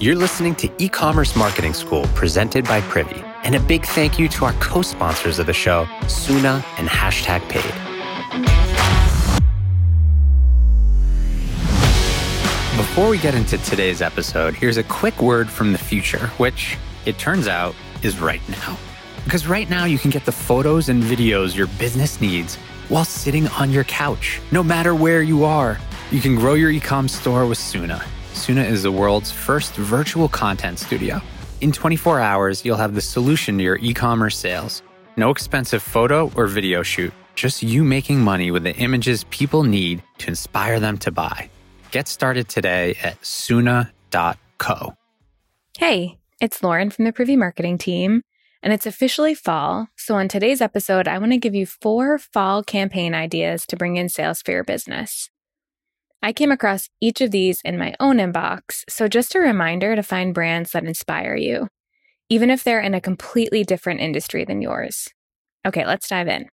You're listening to E Commerce Marketing School presented by Privy. And a big thank you to our co sponsors of the show, Soona and Hashtag Paid. Before we get into today's episode, here's a quick word from the future, which it turns out is right now. Because right now, you can get the photos and videos your business needs while sitting on your couch, no matter where you are. You can grow your ecom store with Soona. Soona is the world's first virtual content studio. In 24 hours, you'll have the solution to your e commerce sales. No expensive photo or video shoot, just you making money with the images people need to inspire them to buy. Get started today at soona.co. Hey, it's Lauren from the Privy Marketing team and it's officially fall. So, on today's episode, I want to give you four fall campaign ideas to bring in sales for your business. I came across each of these in my own inbox, so just a reminder to find brands that inspire you, even if they're in a completely different industry than yours. Okay, let's dive in.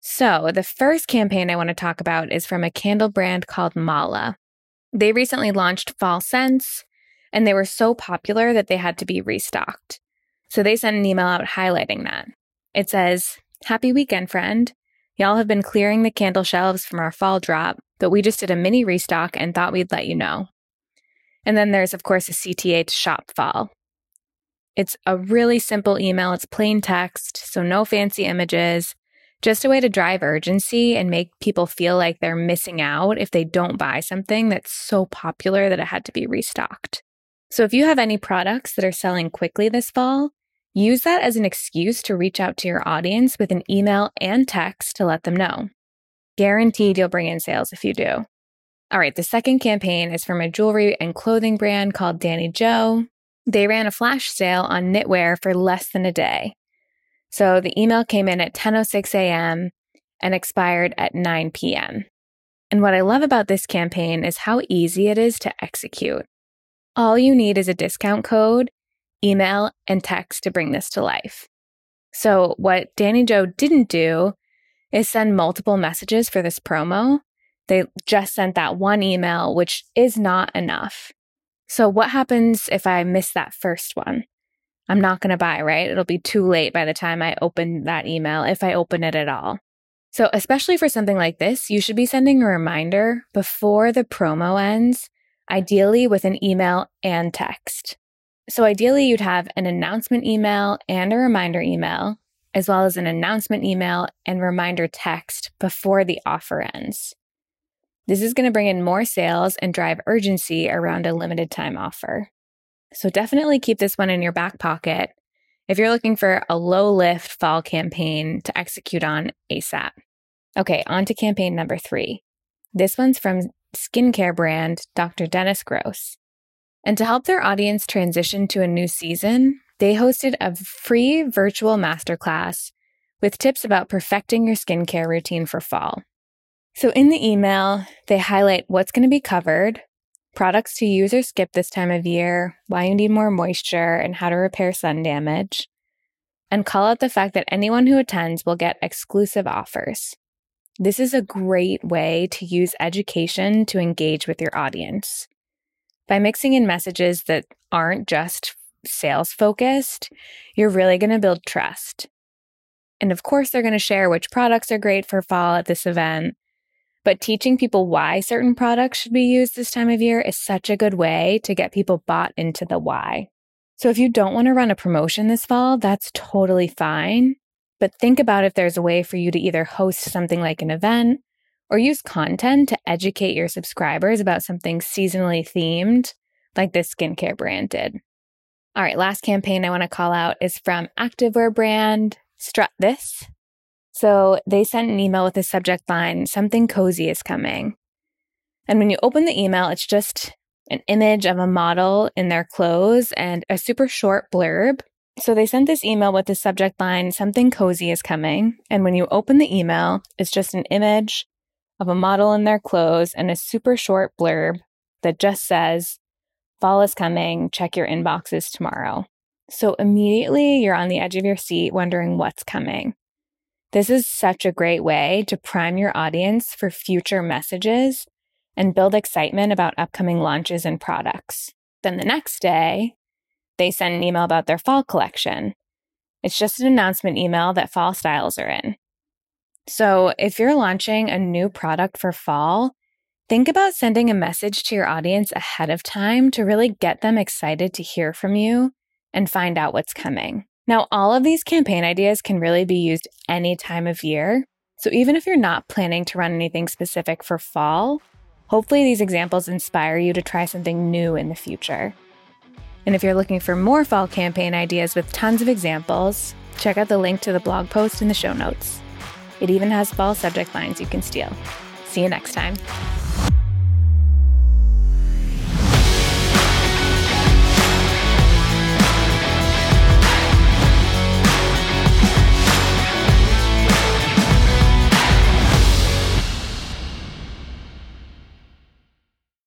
So, the first campaign I want to talk about is from a candle brand called Mala. They recently launched fall scents, and they were so popular that they had to be restocked. So they sent an email out highlighting that. It says, Happy weekend, friend. Y'all have been clearing the candle shelves from our fall drop, but we just did a mini restock and thought we'd let you know. And then there's, of course, a CTA to shop fall. It's a really simple email. It's plain text, so no fancy images, just a way to drive urgency and make people feel like they're missing out if they don't buy something that's so popular that it had to be restocked. So if you have any products that are selling quickly this fall, use that as an excuse to reach out to your audience with an email and text to let them know. Guaranteed you'll bring in sales if you do. All right, the second campaign is from a jewelry and clothing brand called Danny Joe. They ran a flash sale on knitwear for less than a day. So the email came in at 10:06 a.m. and expired at 9 p.m. And what I love about this campaign is how easy it is to execute. All you need is a discount code, email, and text to bring this to life. So, what Danny Joe didn't do is send multiple messages for this promo. They just sent that one email, which is not enough. So, what happens if I miss that first one? I'm not going to buy, right? It'll be too late by the time I open that email, if I open it at all. So, especially for something like this, you should be sending a reminder before the promo ends ideally with an email and text. So, ideally, you'd have an announcement email and a reminder email, as well as an announcement email and reminder text before the offer ends. This is going to bring in more sales and drive urgency around a limited time offer. So, definitely keep this one in your back pocket if you're looking for a low lift fall campaign to execute on ASAP. Okay, on to campaign number three. This one's from skincare brand Dr. Dennis Gross. And to help their audience transition to a new season, they hosted a free virtual masterclass with tips about perfecting your skincare routine for fall. So, in the email, they highlight what's going to be covered, products to use or skip this time of year, why you need more moisture, and how to repair sun damage, and call out the fact that anyone who attends will get exclusive offers. This is a great way to use education to engage with your audience. By mixing in messages that aren't just sales focused, you're really going to build trust. And of course, they're going to share which products are great for fall at this event. But teaching people why certain products should be used this time of year is such a good way to get people bought into the why. So if you don't want to run a promotion this fall, that's totally fine. But think about if there's a way for you to either host something like an event or use content to educate your subscribers about something seasonally themed, like this skincare brand did. All right, last campaign I want to call out is from activewear brand Strut This. So they sent an email with a subject line, Something cozy is coming. And when you open the email, it's just an image of a model in their clothes and a super short blurb so they sent this email with the subject line, Something Cozy is Coming. And when you open the email, it's just an image of a model in their clothes and a super short blurb that just says, Fall is coming, check your inboxes tomorrow. So immediately you're on the edge of your seat wondering what's coming. This is such a great way to prime your audience for future messages and build excitement about upcoming launches and products. Then the next day, they send an email about their fall collection. It's just an announcement email that fall styles are in. So if you're launching a new product for fall, think about sending a message to your audience ahead of time to really get them excited to hear from you and find out what's coming. Now, all of these campaign ideas can really be used any time of year. So even if you're not planning to run anything specific for fall, hopefully these examples inspire you to try something new in the future. And if you're looking for more fall campaign ideas with tons of examples, check out the link to the blog post in the show notes. It even has fall subject lines you can steal. See you next time.